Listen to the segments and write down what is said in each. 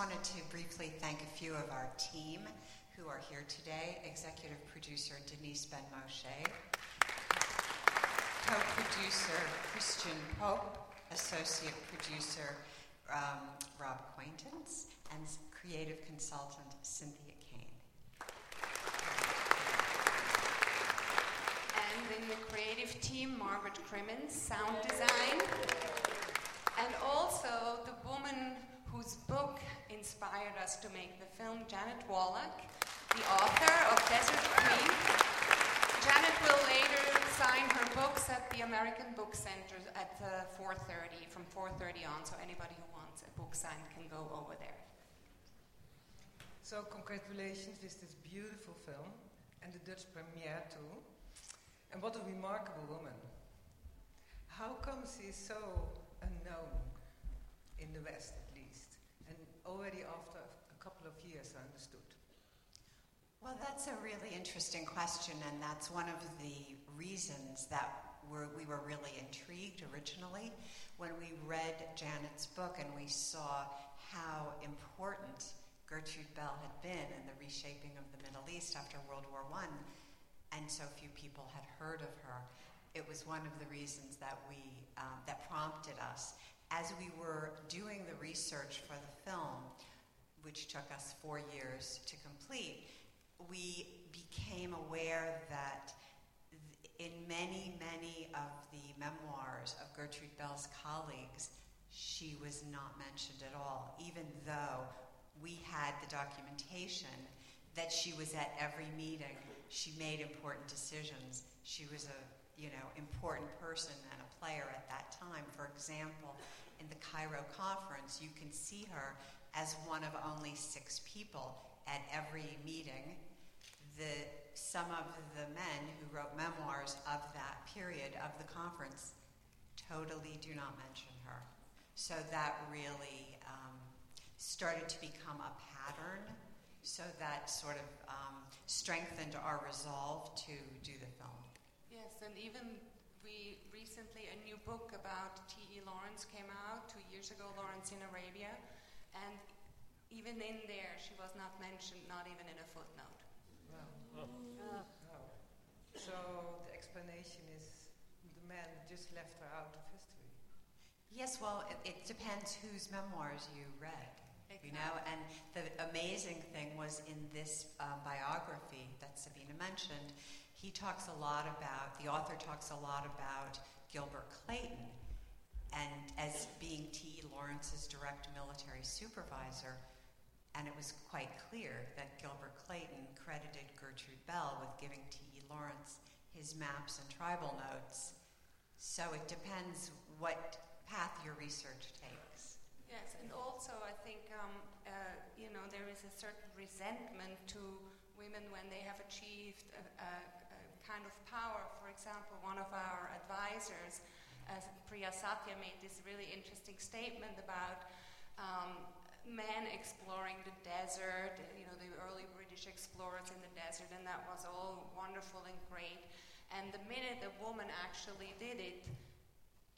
wanted to briefly thank a few of our team who are here today. Executive producer Denise Ben Moshe, co-producer Christian Pope, associate producer um, Rob Quaintance, and creative consultant Cynthia Kane. And the creative team, Margaret Crimmins, sound design. And also the woman whose book inspired us to make the film, Janet Wallach, the author of Desert Queen. Janet will later sign her books at the American Book Center at uh, 4.30, from 4.30 on, so anybody who wants a book signed can go over there. So congratulations with this beautiful film and the Dutch premiere too. And what a remarkable woman. How come she is so unknown in the West already after a couple of years, I understood. Well, that's a really interesting question, and that's one of the reasons that we're, we were really intrigued originally when we read Janet's book and we saw how important Gertrude Bell had been in the reshaping of the Middle East after World War I, and so few people had heard of her. It was one of the reasons that we um, that prompted us as we were doing the research for the film, which took us four years to complete. We became aware that in many, many of the memoirs of Gertrude Bell's colleagues, she was not mentioned at all, even though we had the documentation that she was at every meeting. She made important decisions. She was a you know important person and a player at that time. For example, in the Cairo conference, you can see her as one of only six people at every meeting. The, some of the men who wrote memoirs of that period of the conference totally do not mention her. So that really um, started to become a pattern. So that sort of um, strengthened our resolve to do the film. Yes, and even we recently, a new book about T.E. Lawrence came out two years ago, Lawrence in Arabia, and even in there she was not mentioned, not even in a footnote. Wow. Oh. Wow. So the explanation is the man just left her out of history. Yes, well, it, it depends whose memoirs you read. You know, and the amazing thing was in this uh, biography that Sabina mentioned, he talks a lot about, the author talks a lot about Gilbert Clayton and as being T.E. Lawrence's direct military supervisor. And it was quite clear that Gilbert Clayton credited Gertrude Bell with giving T.E. Lawrence his maps and tribal notes. So it depends what path your research takes. Yes, and also I think um, uh, you know there is a certain resentment to women when they have achieved a, a kind of power. For example, one of our advisors, uh, Priya Satia, made this really interesting statement about um, men exploring the desert. You know, the early British explorers in the desert, and that was all wonderful and great. And the minute a woman actually did it,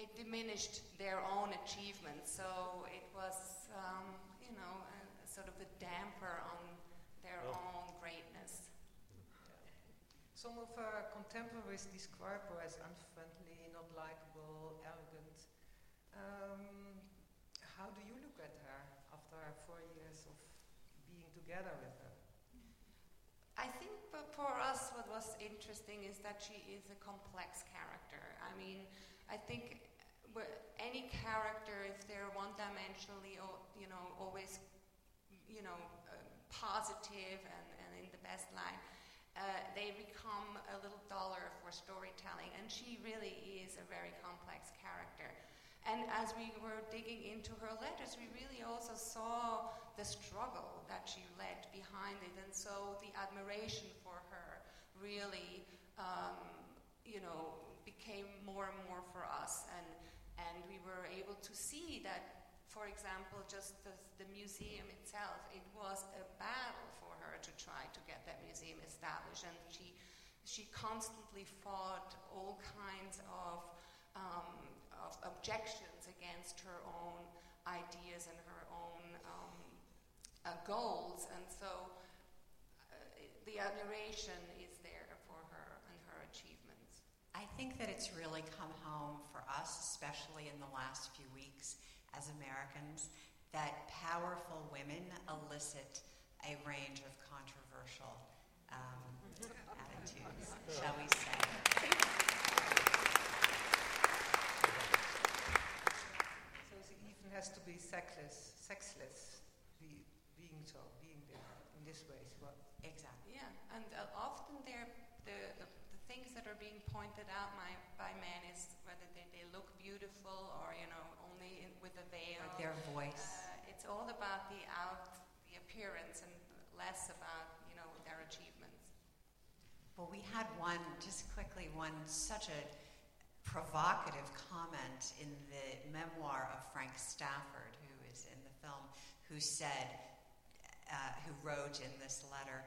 it diminished their own achievements. So it was, um, you know, a, a sort of a damper on their oh. own. Some of our contemporaries describe her as unfriendly, not likable, arrogant. Um, how do you look at her after four years of being together with her? I think for us, what was interesting is that she is a complex character. I mean, I think any character, if they're one-dimensionally, you know, always, you know, uh, positive and, and in the best line, uh, they become a little duller for storytelling. And she really is a very complex character. And as we were digging into her letters, we really also saw the struggle that she led behind it. And so the admiration for her really, um, you know, became more and more for us. And and we were able to see that for example, just the, the museum itself, it was a battle for her to try to get that museum established, and she she constantly fought all kinds of, um, of objections against her own ideas and her own um, uh, goals, and so uh, the admiration is there for her and her achievements. I think that it's really come home for us, especially in the last few weeks as Americans, that powerful women elicit a range of controversial um, attitudes, shall we say. So it even has to be sexless, sexless, be, being so, being there in this way as well. Exactly. Yeah, and uh, often they're, the, the, the things that are being pointed out my, by men is whether they, they look beautiful or, you know, only in, with a veil. Their voice. Uh, it's all about the out, the appearance, and less about, you know, their achievements. Well, we had one, just quickly, one such a provocative comment in the memoir of Frank Stafford, who is in the film, who said, uh, who wrote in this letter,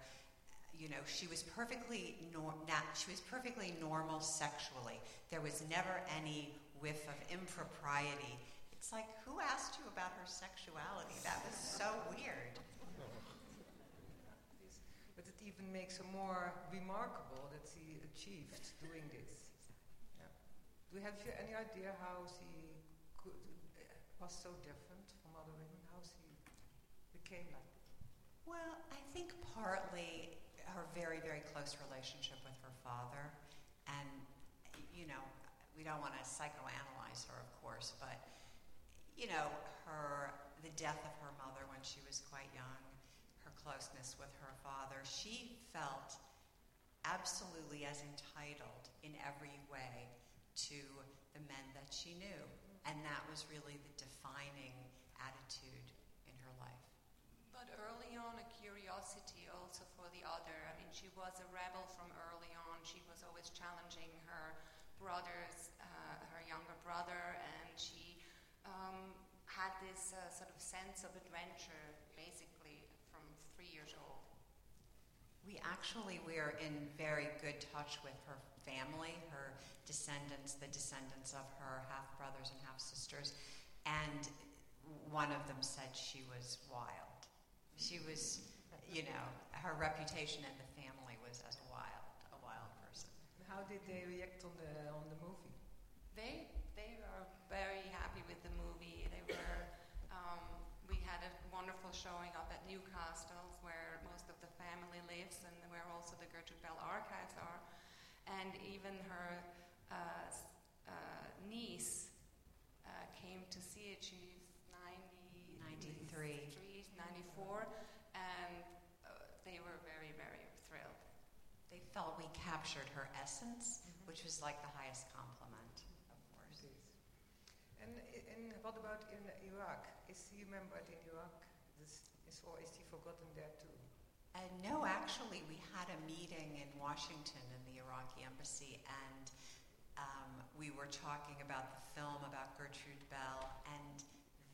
you know, she was perfectly nor- she was perfectly normal sexually. There was never any whiff of impropriety. It's like, who asked you about her sexuality? That was so weird. But it even makes her more remarkable that she achieved doing this. Yeah. Do you have any idea how she could, uh, was so different from other women? How she became like this? Well, I think partly her very, very close relationship with her father. And, you know, we don't want to psychoanalyze her, of course, but, you know, her, the death of her mother when she was quite young, her closeness with her father, she felt absolutely as entitled in every way to the men that she knew. And that was really the defining attitude in her life. But early on, a curiosity also for the other. I mean, she was a rebel from early on. She was always challenging her brothers, uh, her younger brother, and she um, had this uh, sort of sense of adventure, basically, from three years old. We actually we're in very good touch with her family, her descendants, the descendants of her half brothers and half sisters, and one of them said she was wild. She was, you know, her reputation in the family was as a wild, a wild person. How did they react on the on the movie? They they were very happy with the movie. They were. Um, we had a wonderful showing up at Newcastle, where most of the family lives, and where also the Gertrude Bell archives are. And even her uh, uh, niece uh, came to see it. She's 90, 93. 94, and uh, they were very very thrilled. They felt we captured her essence, which was like the highest compliment, of course. Precies. And, and what about in Iraq? Is he remembered in Iraq? This is, or is he forgotten there too? Uh, no, actually, we had a meeting in Washington in the Iraqi embassy, and um, we were talking about the film about Gertrude Bell, and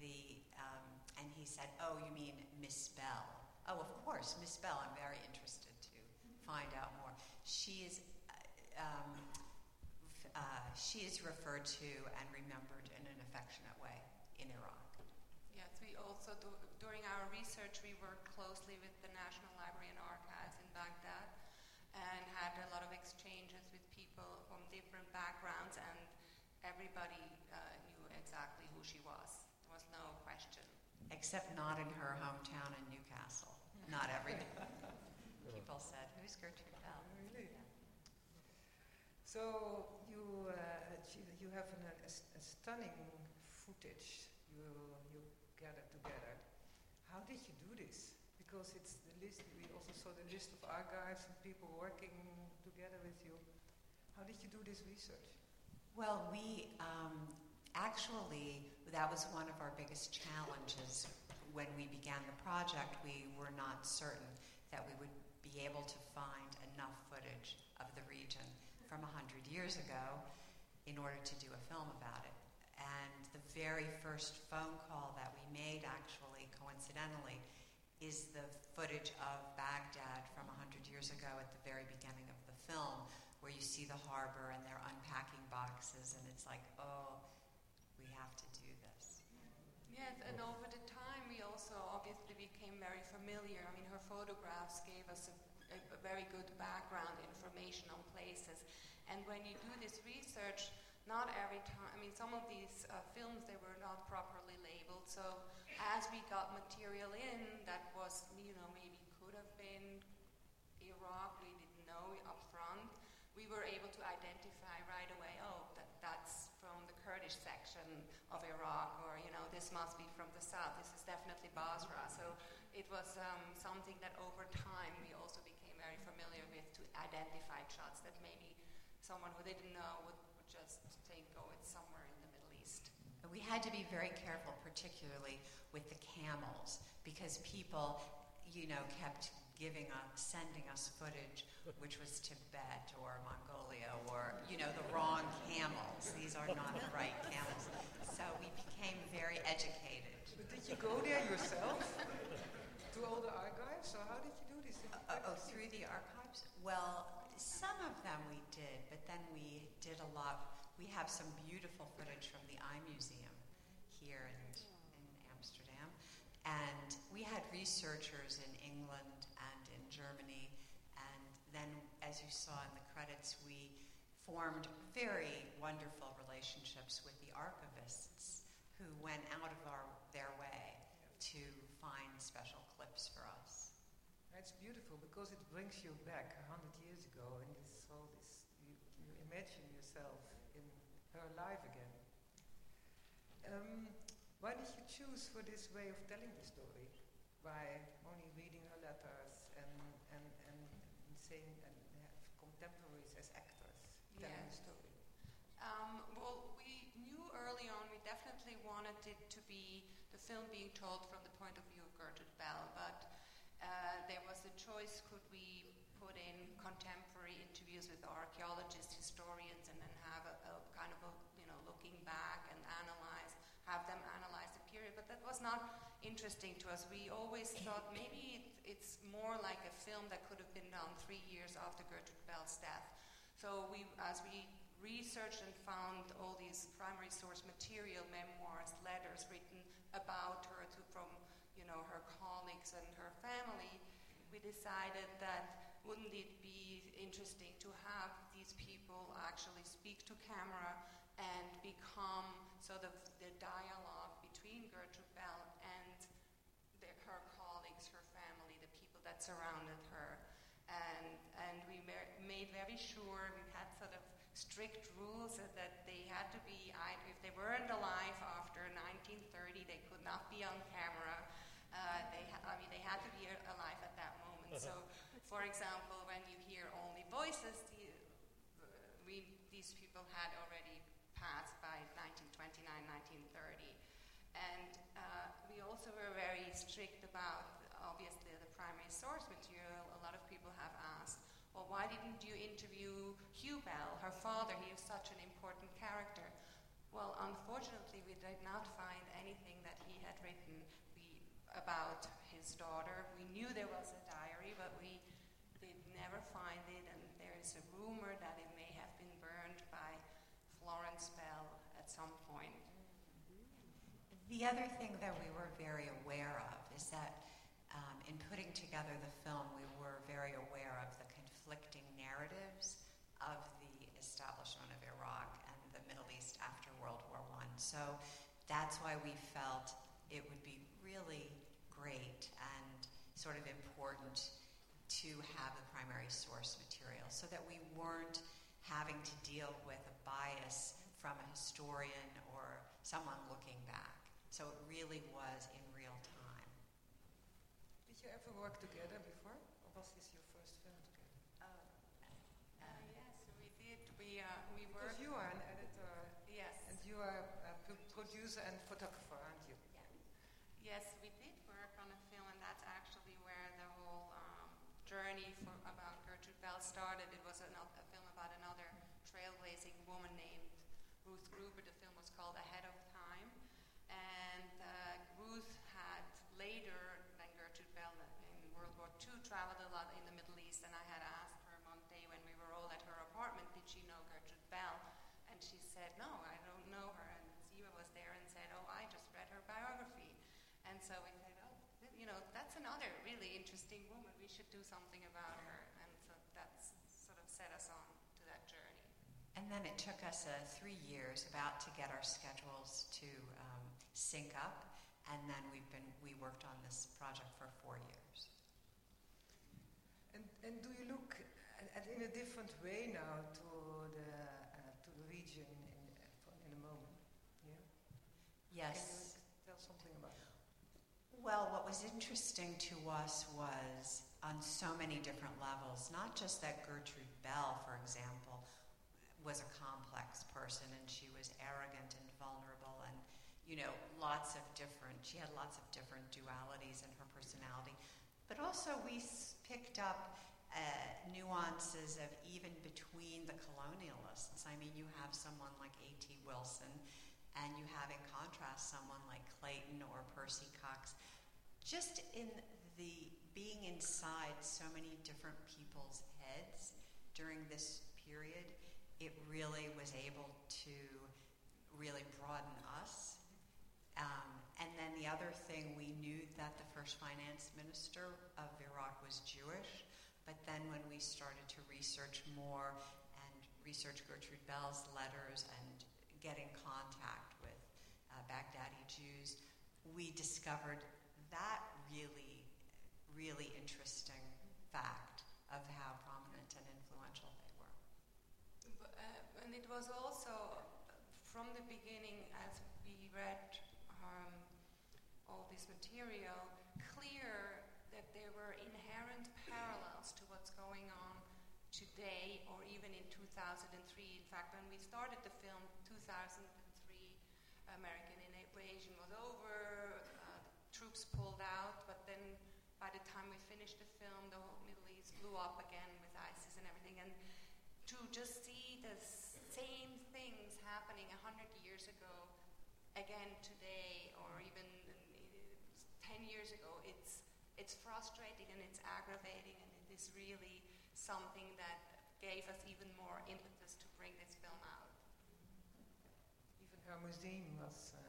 the um, and he said, "Oh, you mean Miss Bell? Oh, of course, Miss Bell. I'm very interested to find out more. She is." Uh, um, uh, she is referred to and remembered in an affectionate way in Iraq. Yes, we also, do, during our research, we worked closely with the National Library and Archives in Baghdad and had a lot of exchanges with people from different backgrounds, and everybody uh, knew exactly who she was. There was no question. Except not in her hometown in Newcastle. Not every people said, "Who's Gertrude Bell?" Really? So you uh, you have an, a, s- a stunning footage you you gathered together. How did you do this? Because it's the list. We also saw the list of archives and people working together with you. How did you do this research? Well, we um, actually that was one of our biggest challenges when we began the project. We were not certain that we would be able to find enough footage of the region from 100 years ago in order to do a film about it. And the very first phone call that we made, actually, coincidentally, is the footage of Baghdad from 100 years ago at the very beginning of the film, where you see the harbor and they're unpacking boxes, and it's like, oh, we have to do this. Yes, and over the time we also obviously became very familiar. I mean, her photographs gave us a, a, a very good background information on places. And when you do this research, not every time, I mean, some of these uh, films, they were not properly labeled. So as we got material in that was, you know, maybe could have been Iraq, we didn't know up front, we were able to identify right away, oh, that, that's from the Kurdish section of Iraq, or, you know, this must be from the south, this is definitely Basra. So it was um, something that over time we also became very familiar with to identify shots that maybe someone who didn't know would, would just think, oh, it's somewhere in the Middle East. We had to be very careful, particularly with the camels because people, you know, kept giving us, sending us footage, which was Tibet or Mongolia or, you know, the wrong camels. These are not the right camels. So we became very educated. But did you go there yourself to all the archives, or how did you do this? Uh, oh, through the archives? Well, some of them we did, but then we did a lot. We have some beautiful footage from the Eye Museum here in in Amsterdam. and we had researchers in England and in Germany. And then, as you saw in the credits, we formed very wonderful relationships with the archivists who went out of our, their way to find special clips for us. It's beautiful because it brings you back a hundred years ago, and this all this you, you imagine yourself her life again. Um, why did you choose for this way of telling the story? By only reading her letters and, and, and saying and have contemporaries as actors telling yeah. the story? Um, well, we knew early on we definitely wanted it to be the film being told from the point of view of Gertrude Bell, but uh, there was a choice could we put in contemporary interviews with archaeologists, historians, and then have a, a kind of a, you know, looking back and analyze, have them but that not interesting to us. We always thought maybe it, it's more like a film that could have been done three years after Gertrude Bell's death. So we, as we researched and found all these primary source material, memoirs, letters written about her to, from you know her colleagues and her family, we decided that wouldn't it be interesting to have these people actually speak to camera and become sort of the dialogue between Gertrude Bell and the, her colleagues, her family, the people that surrounded her. And, and we made very sure, we had sort of strict rules that they had to be, if they weren't alive after 1930, they could not be on camera. Uh, they ha- I mean, they had to be alive at that moment. So, for example, when you hear only voices, the, we, these people had already passed by 1929, 1930. And uh, we also were very strict about, obviously, the primary source material. A lot of people have asked, well, why didn't you interview Hugh Bell, her father? He is such an important character. Well, unfortunately, we did not find anything that he had written we, about his daughter. We knew there was a diary, but we did never find it, and there is a rumor that it may have been burned by Florence Bell at some point. The other thing that we were very aware of is that together the film, we were very aware of the conflicting narratives of the establishment of Iraq and the Middle East after World War I. So that's why we felt it would be really great and sort of important to have the primary source material so that we weren't having to deal with a bias from a historian or someone looking back. So it really was time. Did you ever work together before, or was this your first film together? Uh, uh, yes, we did. We uh, we worked. Because you are an editor. Yes. And you are a producer and photographer, aren't you? Yeah. Yes, we did work on a film, and that's actually where the whole um, journey for, about Gertrude Bell started. It was a, a film about another trailblazing woman named Ruth Gruber. The film was called Ahead of Time. And uh, Ruth had later, than Gertrude Bell in World War II, traveled a lot in the Middle East. And I had asked her one day when we were all at her apartment, did she know Gertrude Bell? And she said, no, I don't know her. And Zeva was there and said, oh, I just read her biography. And so we said, oh, you know, that's another really interesting woman. We should do something about her. And so that's sort of set us on to that journey. And then it took us uh, three years about to get our schedules to um, sync up. And then we've been, we worked on this project for four years. And, do you look at, at in a different way now to the, uh, to the region in, in a moment? Yeah? Yes. Can you tell something about it? Well, what was interesting to us was on so many different levels, not just that Gertrude Bell, for example, was a complex person and she was arrogant and vulnerable and, you know, lots of different, she had lots of different dualities in her personality. But also, we picked up uh, nuances of even between the colonialists. I mean, you have someone like A.T. Wilson, and you have, in contrast, someone like Clayton or Percy Cox. Just in the being inside so many different people's heads during this period, it really was able to really broaden us. Um, and then the other thing, we knew that the first finance minister of Iraq was Jewish, but then when we started to research more and research Gertrude Bell's letters and get in contact with uh, Baghdadi Jews, we discovered that really, really interesting fact of how prominent and influential they were. But, uh, and it was also from the beginning, as we read um, all this material, clear there were inherent parallels to what's going on today or even in 2003. In fact, when we started the film, 2003, American invasion was over, uh, troops pulled out, but then by the time we finished the film, the whole Middle East blew up again with ISIS and everything. And to just see the same things happening 100 years ago, again today, or even 10 years ago, it's, it's frustrating and it's aggravating, and it is really something that gave us even more impetus to bring this film out. Even her museum was uh,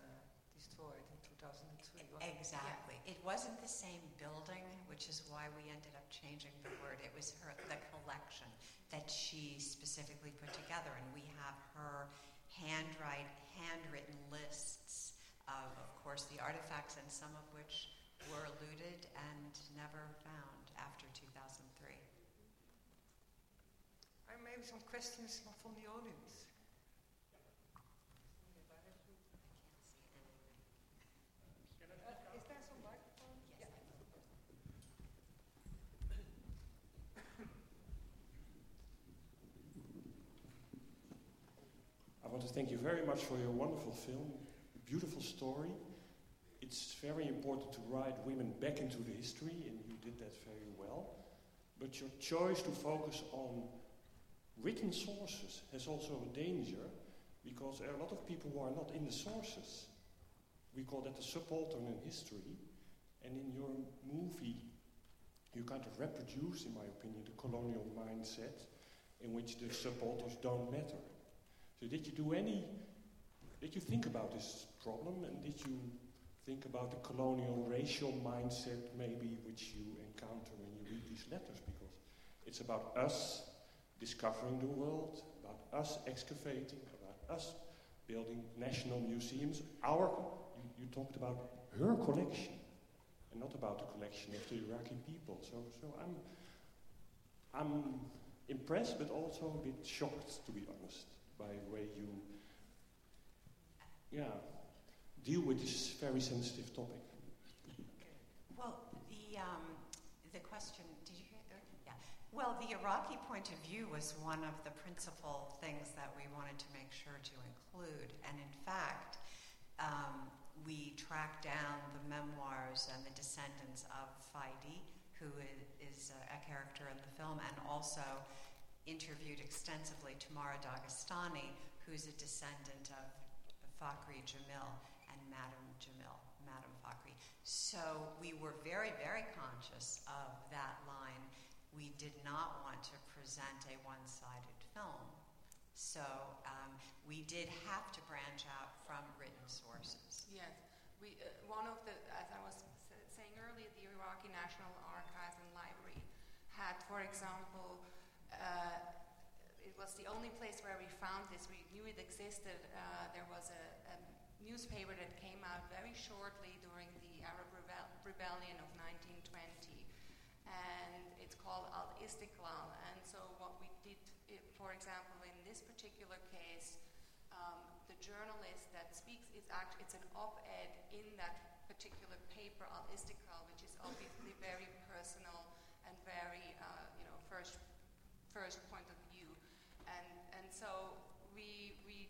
destroyed in 2003. wasn't it? Exactly. It wasn't the same building, which is why we ended up changing the word. It was her the collection that she specifically put together, and we have her handwrite handwritten lists of, of course, the artifacts, and some of which were looted and never found after 2003. Are maybe some questions from the audience? Is there some microphone? Yeah. I want to thank you very much for your wonderful film, beautiful story. It's very important to write women back into the history, and you did that very well. But your choice to focus on written sources has also a danger, because there are a lot of people who are not in the sources. We call that the subaltern in history, and in your movie, you kind of reproduce, in my opinion, the colonial mindset in which the subalterns don't matter. So did you do any, did you think about this problem and did you think about the colonial racial mindset maybe which you encounter when you read these letters? Because it's about us discovering the world, about us excavating, about us building national museums. Our, you, you talked about her collection and not about the collection of the Iraqi people. So, so I'm, I'm impressed but also a bit shocked, to be honest by the way you yeah, deal with this very sensitive topic. Well, the, um, the question, did you hear? Yeah. Well, the Iraqi point of view was one of the principal things that we wanted to make sure to include. And in fact, um, we tracked down the memoirs and the descendants of Faidi, who is a, a character in the film, and also interviewed extensively Tamara Daghistani, who's a descendant of Fakhri Jamil Madame Jamil, Madame Fakhri. So we were very, very conscious of that line. We did not want to present a one sided film. So um, we did have to branch out from written sources. Yes. We, uh, one of the, as I was saying earlier, the Iraqi National Archive and Library had, for example, uh, it was the only place where we found this. We knew it existed. Uh, there was a, a, newspaper that came out very shortly during the Arab Rebel- Rebellion of 1920, and it's called Al Istiqlal. And so, what we did, it, for example, in this particular case, um, the journalist that speaks is act- it's an op-ed in that particular paper, Al Istiqlal, which is obviously very personal and very, uh, you know, first first point of view. And, and so we, we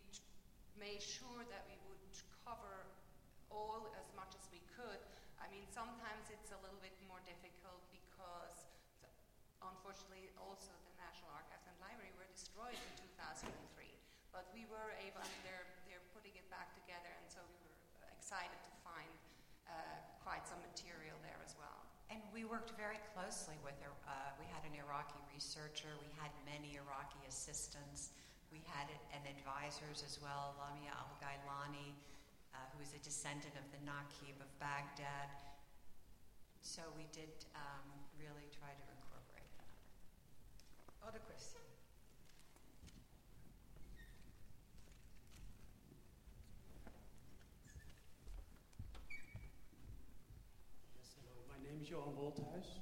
made sure that we would cover all as much as we could. I mean, sometimes it's a little bit more difficult because, unfortunately, also the National Archives and Library were destroyed in 2003. But we were able, I mean, they're, they're putting it back together, and so we were excited to find uh, quite some material there as well. And we worked very closely with, uh, we had an Iraqi researcher, we had many Iraqi assistants, we had an advisors as well, Lamia Al Gailani, uh, who is a descendant of the Naqib of Baghdad. So we did um, really try to incorporate that. Other question? Yes, hello. My name is Johan Wolthuis.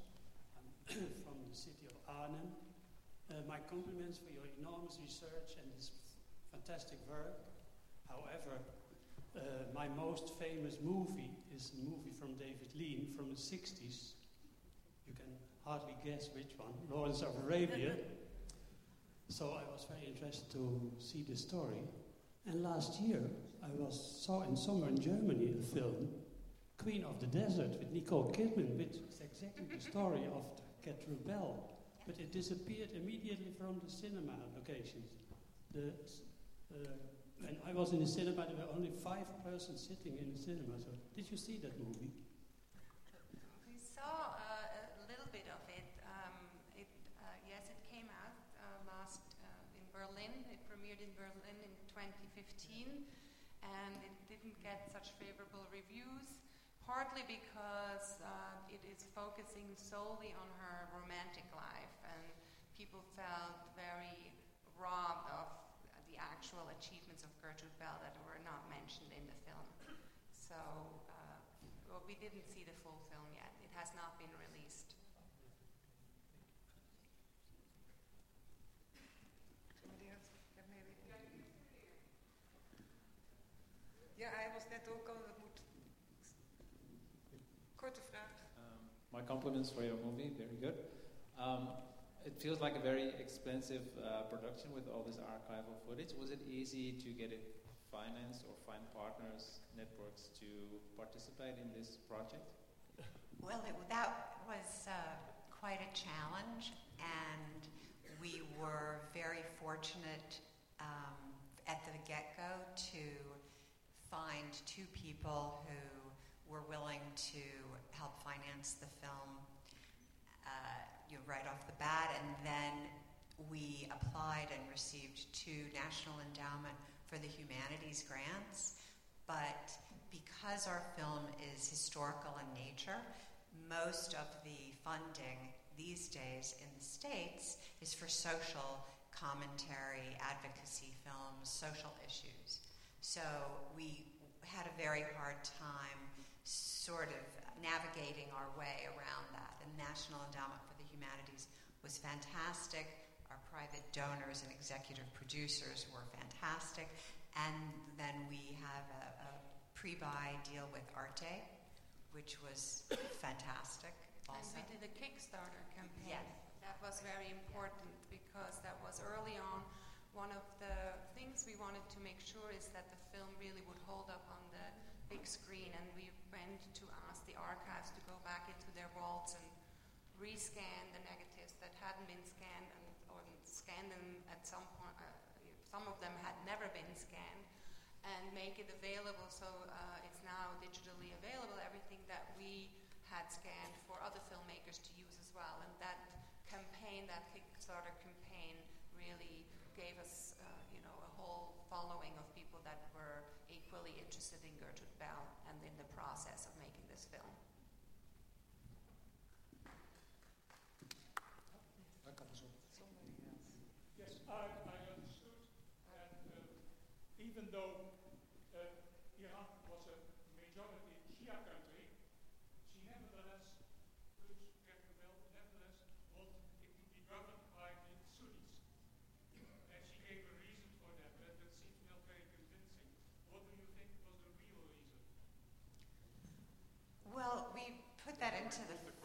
I'm from the city of Arnhem. Uh, my compliments for your enormous research and this fantastic work. However, uh, my most famous movie is a movie from David Lean from the 60s. You can hardly guess which one Lawrence of Arabia. so I was very interested to see the story. And last year, I was saw in summer in Germany a film, Queen of the Desert, with Nicole Kidman, which is exactly the story of Catherine Bell. But it disappeared immediately from the cinema locations. The, uh, and I was in the cinema, there were only five persons sitting in the cinema. So, did you see that movie? We saw uh, a little bit of it. Um, it uh, yes, it came out uh, last uh, in Berlin. It premiered in Berlin in 2015, and it didn't get such favorable reviews. Partly because uh, it is focusing solely on her romantic life, and people felt very robbed of the actual achievements of Gertrude Bell that were not mentioned in the film. So, uh, well, we didn't see the full film yet. It has not been released. Somebody else? Ja, hij was net ook al, dat moet... Korte vraag. Um, my compliments for your movie, very good. Um, it feels like a very expensive uh, production with all this archival footage. Was it easy to get it financed or find partners, networks to participate in this project? Well, it, that was uh, quite a challenge, and we were very fortunate um, at the get go to find two people who were willing to help finance the film uh, you know, right off the bat, and then we applied and received two National Endowment for the Humanities grants. But because our film is historical in nature, most of the funding these days in the States is for social commentary, advocacy films, social issues. So we had a very hard time sort of navigating our way around that. And National Endowment Humanities was fantastic. Our private donors and executive producers were fantastic. And then we have a, a pre buy deal with Arte, which was fantastic. Also. And we did a Kickstarter campaign. Yes. That was very important because that was early on. One of the things we wanted to make sure is that the film really would hold up on the big screen, and we went to ask the archives to go back into their vaults and rescan the negatives that hadn't been scanned and or scan them at some point, uh, some of them had never been scanned, and make it available so uh, it's now digitally available, everything that we had scanned for other filmmakers to use as well. And that campaign, that Kickstarter campaign, really gave us, uh, you know, a whole following of people that were equally interested in Gertrude Bell and in the process of making this film. Yes, I, understood that uh, even though uh, Iran was a majority Shia country, she nevertheless, nevertheless wanted it to be governed by the Sunnis. And she gave a reason for that, but that seems not very convincing. What do you think was the real reason? Well, we put that into the.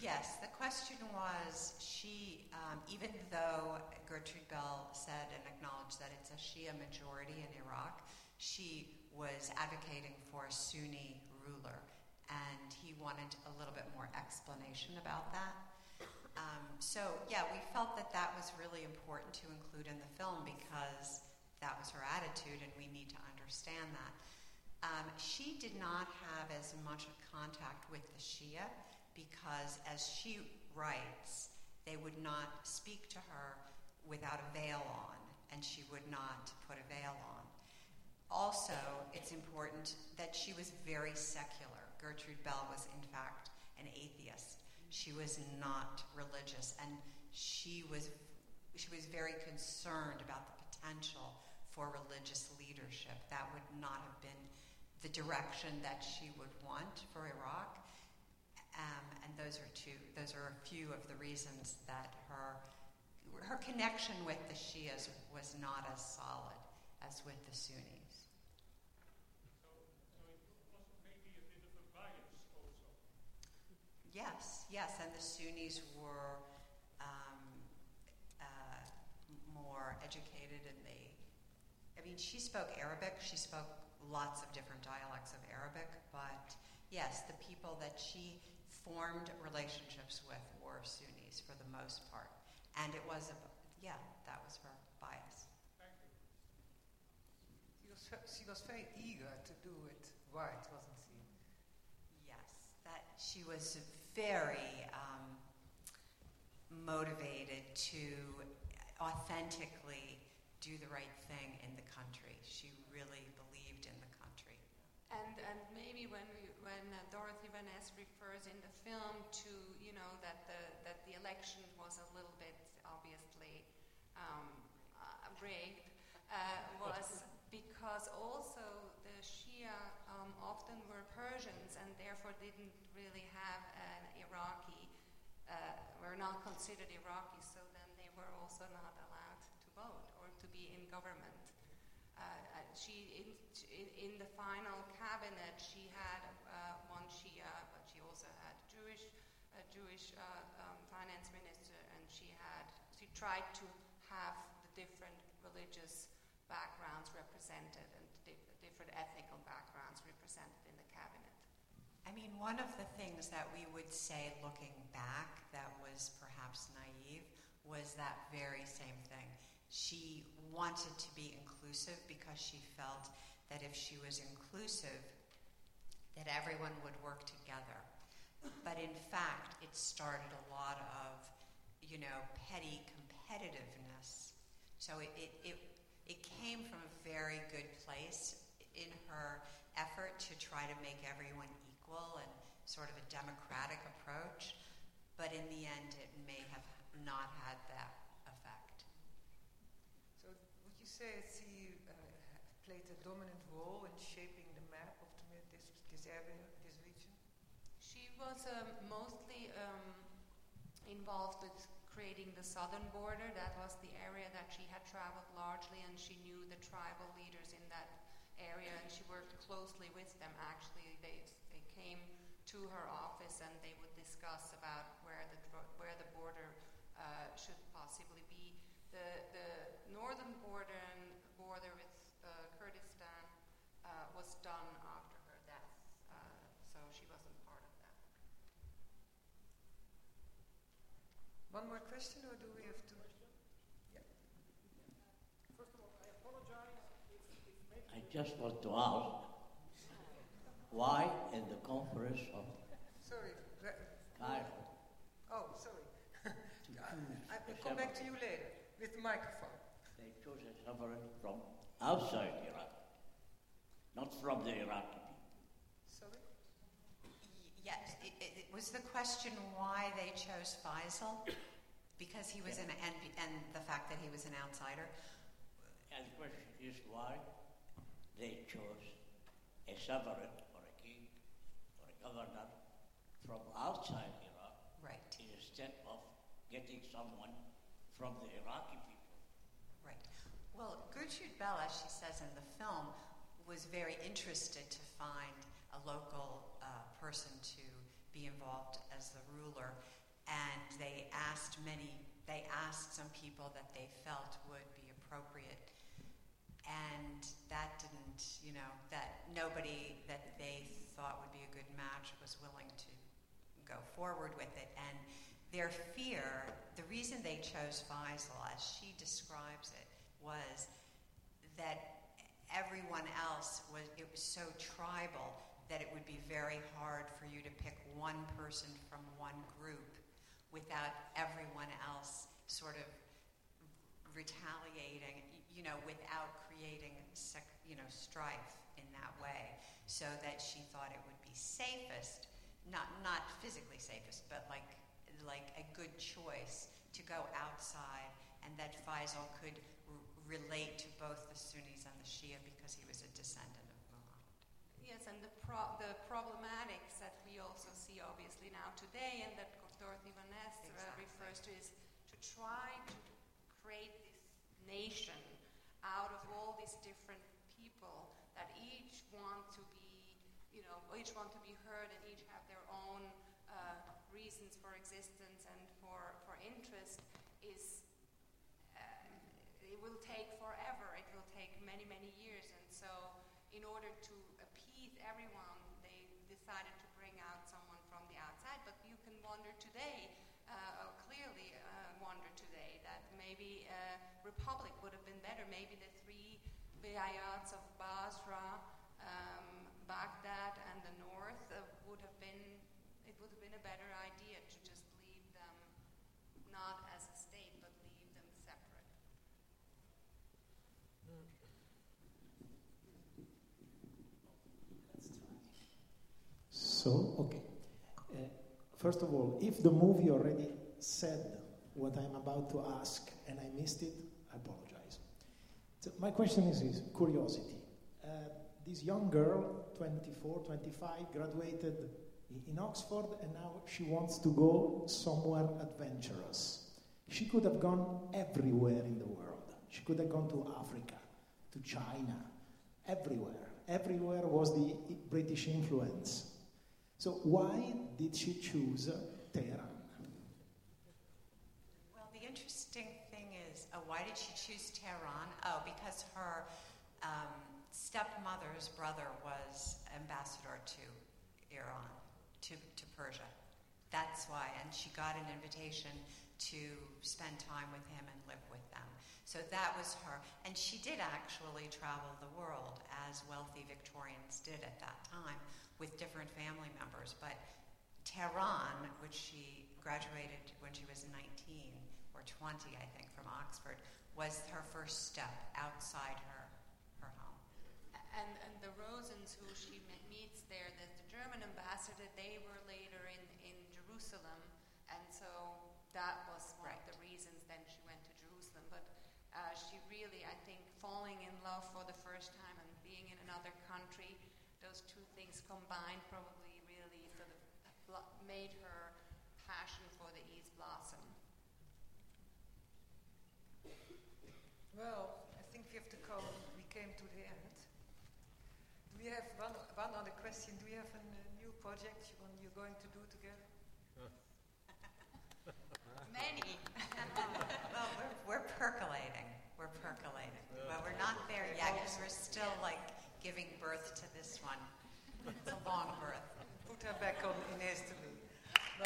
Yes, the question was she, um, even though Gertrude Bell said and acknowledged that it's a Shia majority in Iraq, she was advocating for a Sunni ruler, and he wanted a little bit more explanation about that. Um, so, yeah, we felt that that was really important to include in the film because that was her attitude, and we need to understand that. Um, she did not have as much contact with the Shia because, as she writes, they would not speak to her without a veil on, and she would not put a veil on. Also, it's important that she was very secular. Gertrude Bell was, in fact, an atheist. She was not religious, and she was, she was very concerned about the potential for religious leadership. That would not have been the direction that she would want for Iraq. Um, and those are two. Those are a few of the reasons that her her connection with the Shias was not as solid as with the Sunnis. Yes, yes, and the Sunnis were um, uh, more educated, and they. I mean, she spoke Arabic. She spoke lots of different dialects of Arabic, but yes, the people that she formed relationships with were Sunnis for the most part. And it was, a, yeah, that was her bias. She was, she was very eager to do it right, wasn't she? Yes, that she was very um, motivated to authentically do the right thing in the country. She really believed in the country. And, and maybe when, we, when uh, Dorothy Van Ess refers in the film to, you know, that the, that the election was a little bit obviously um, uh, rigged, uh, was because also the Shia um, often were Persians and therefore didn't really have an Iraqi, uh, were not considered Iraqi, so then they were also not allowed to vote or to be in government. Uh, uh, she in, in, the final cabinet she had uh, one Shia, but she also had Jewish a Jewish uh, um, finance minister, and she had she tried to have the different religious backgrounds represented and di- different ethnical backgrounds represented in the cabinet. I mean, one of the things that we would say looking back that was perhaps naive was that very same thing. She wanted to be inclusive because she felt that if she was inclusive, that everyone would work together. But in fact, it started a lot of, you know, petty competitiveness. So it, it, it, it came from a very good place in her effort to try to make everyone equal and sort of a democratic approach. But in the end, it may have not had that effect. So say she uh, played a dominant role in shaping the map of the, this, this area, this region? She was um, mostly um, involved with creating the southern border. That was the area that she had traveled largely, and she knew the tribal leaders in that area, and she worked closely with them. Actually, they they came to her office and they would discuss about where the where the border uh, should possibly be. The the northern border border with uh, Kurdistan uh, was done after her death, uh, so she wasn't part of that. One more question, or do we have to? First of all, I have I just want to ask why in the conference of Sorry. Cairo Oh, sorry. I, I will come back to you later with the microphone. they chose a sovereign from outside Iraq, not from the Iraqi people. Sorry? Y- Yes, it, it, it was the question why they chose Faisal because he was an and, and the fact that he was an outsider. And the question is why they chose a sovereign or a king or a governor from outside Iraq Right, instead of getting someone from the Iraqi people. right. Well, Gertrude Bell, as she says in the film, was very interested to find a local uh, person to be involved as the ruler, and they asked many. They asked some people that they felt would be appropriate, and that didn't, you know, that nobody that they thought would be a good match was willing to go forward with it. And their fear, the reason they chose Faisal, as she describes it, was that everyone else was, it was so tribal that it would be very hard for you to pick one person from one group without everyone else sort of retaliating, you know, without creating, you know, strife in that way. So that she thought it would be safest, not not physically safest, but like like a good choice to go outside, and that Faisal could r- relate to both the Sunnis and the Shia because he was a descendant of Muhammad. Yes, and the, pro- the problematics that we also see obviously now today and that Dorothy Van uh, Exactly. refers to is to try to create this nation out of all these different people that each want to be, you know, each want to be heard and each have their own reasons for existence and for, for interest is uh, it will take forever. It will take many, many years. And so, in order to appease everyone, they decided to bring out someone from the outside. But you can wonder today, uh, clearly uh, wonder today, that maybe a republic would have been better. Maybe the three Bayats of Basra, um, Baghdad, and the north uh, would have would have been a better idea to just leave them not as a state, but leave them separate. So, okay. Uh, first of all, if the movie already said what I'm about to ask and I missed it, I apologize. So my question is, is curiosity. Uh, this young girl, 24, 25, graduated in Oxford and now she wants to go somewhere adventurous. She could have gone everywhere in the world. She could have gone to Africa, to China, everywhere. Everywhere was the British influence. So why did she choose Tehran? Well, the interesting thing is, uh, why did she choose Tehran? Oh, because her um, stepmother's brother was ambassador to Iran, to, to Persia. That's why. And she got an invitation to spend time with him and live with them. So that was her. And she did actually travel the world, as wealthy Victorians did at that time, with different family members. But Tehran, which she graduated when she was 19 or 20, I think, from Oxford, was her first step outside her. And, and the Rosens, who she meets there, the, the German ambassador, they were later in, in Jerusalem, and so that was one of the reasons then she went to Jerusalem. But uh, she really, I think, falling in love for the first time and being in another country, those two things combined probably really sort of made her passion for the East blossom. Well, I think we have to come, we came to the end. Do we have one, one other question? Do we have a uh, new project you want, you're going to do together? Many. Well, we're, we're percolating. We're percolating. But we're not there yet because we're still like giving birth to this one. It's a long birth. Put her back on in history. You